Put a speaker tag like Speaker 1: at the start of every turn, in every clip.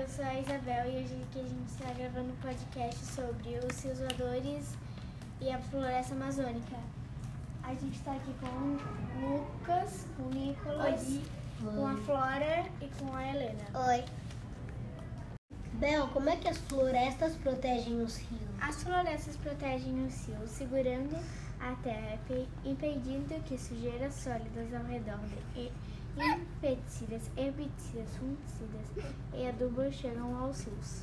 Speaker 1: eu sou a Isabel e hoje aqui a gente está gravando um podcast sobre os rios voadores e a floresta amazônica. A gente está aqui com o Lucas, com o Nicolas, com a Flora e com a Helena.
Speaker 2: Oi. Bel, como é que as florestas protegem os rios?
Speaker 1: As florestas protegem os rios, segurando a terra, pe- impedindo que sujeiras sólidas ao redor de e pesticidas, herbicidas, fungicidas e adubos chegam aos rios.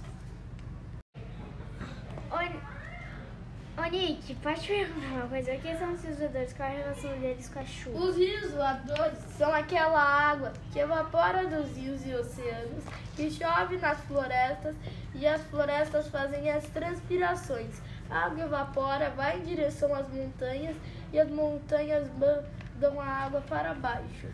Speaker 1: Nick, pode perguntar uma coisa? O que são os rios voadores? Qual a relação deles com a chuva?
Speaker 3: Os rios voadores são aquela água que evapora dos rios e oceanos, que chove nas florestas e as florestas fazem as transpirações. A água evapora, vai em direção às montanhas e as montanhas mandam a água para baixo.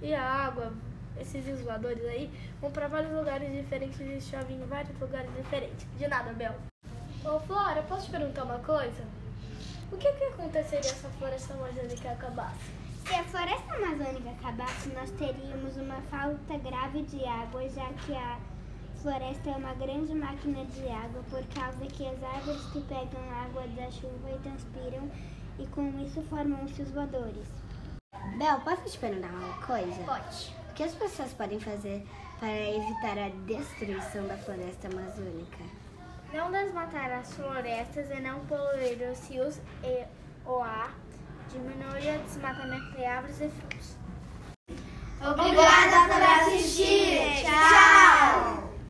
Speaker 3: E a água, esses rios voadores aí, vão para vários lugares diferentes e chovem em vários lugares diferentes. De nada, Bel. Ô, Flora, posso te perguntar uma coisa? O que, que aconteceria se a floresta amazônica acabasse?
Speaker 2: Se a floresta amazônica acabasse, nós teríamos uma falta grave de água, já que a floresta é uma grande máquina de água, por causa que as árvores que pegam água da chuva e transpiram, e com isso formam os voadores.
Speaker 4: Bel, posso te perguntar uma coisa?
Speaker 2: Pode.
Speaker 4: O que as pessoas podem fazer para evitar a destruição da floresta amazônica?
Speaker 1: Não desmatar as florestas e não poluir os rios e o ar, diminuir o desmatamento de árvores e fios.
Speaker 3: Obrigada!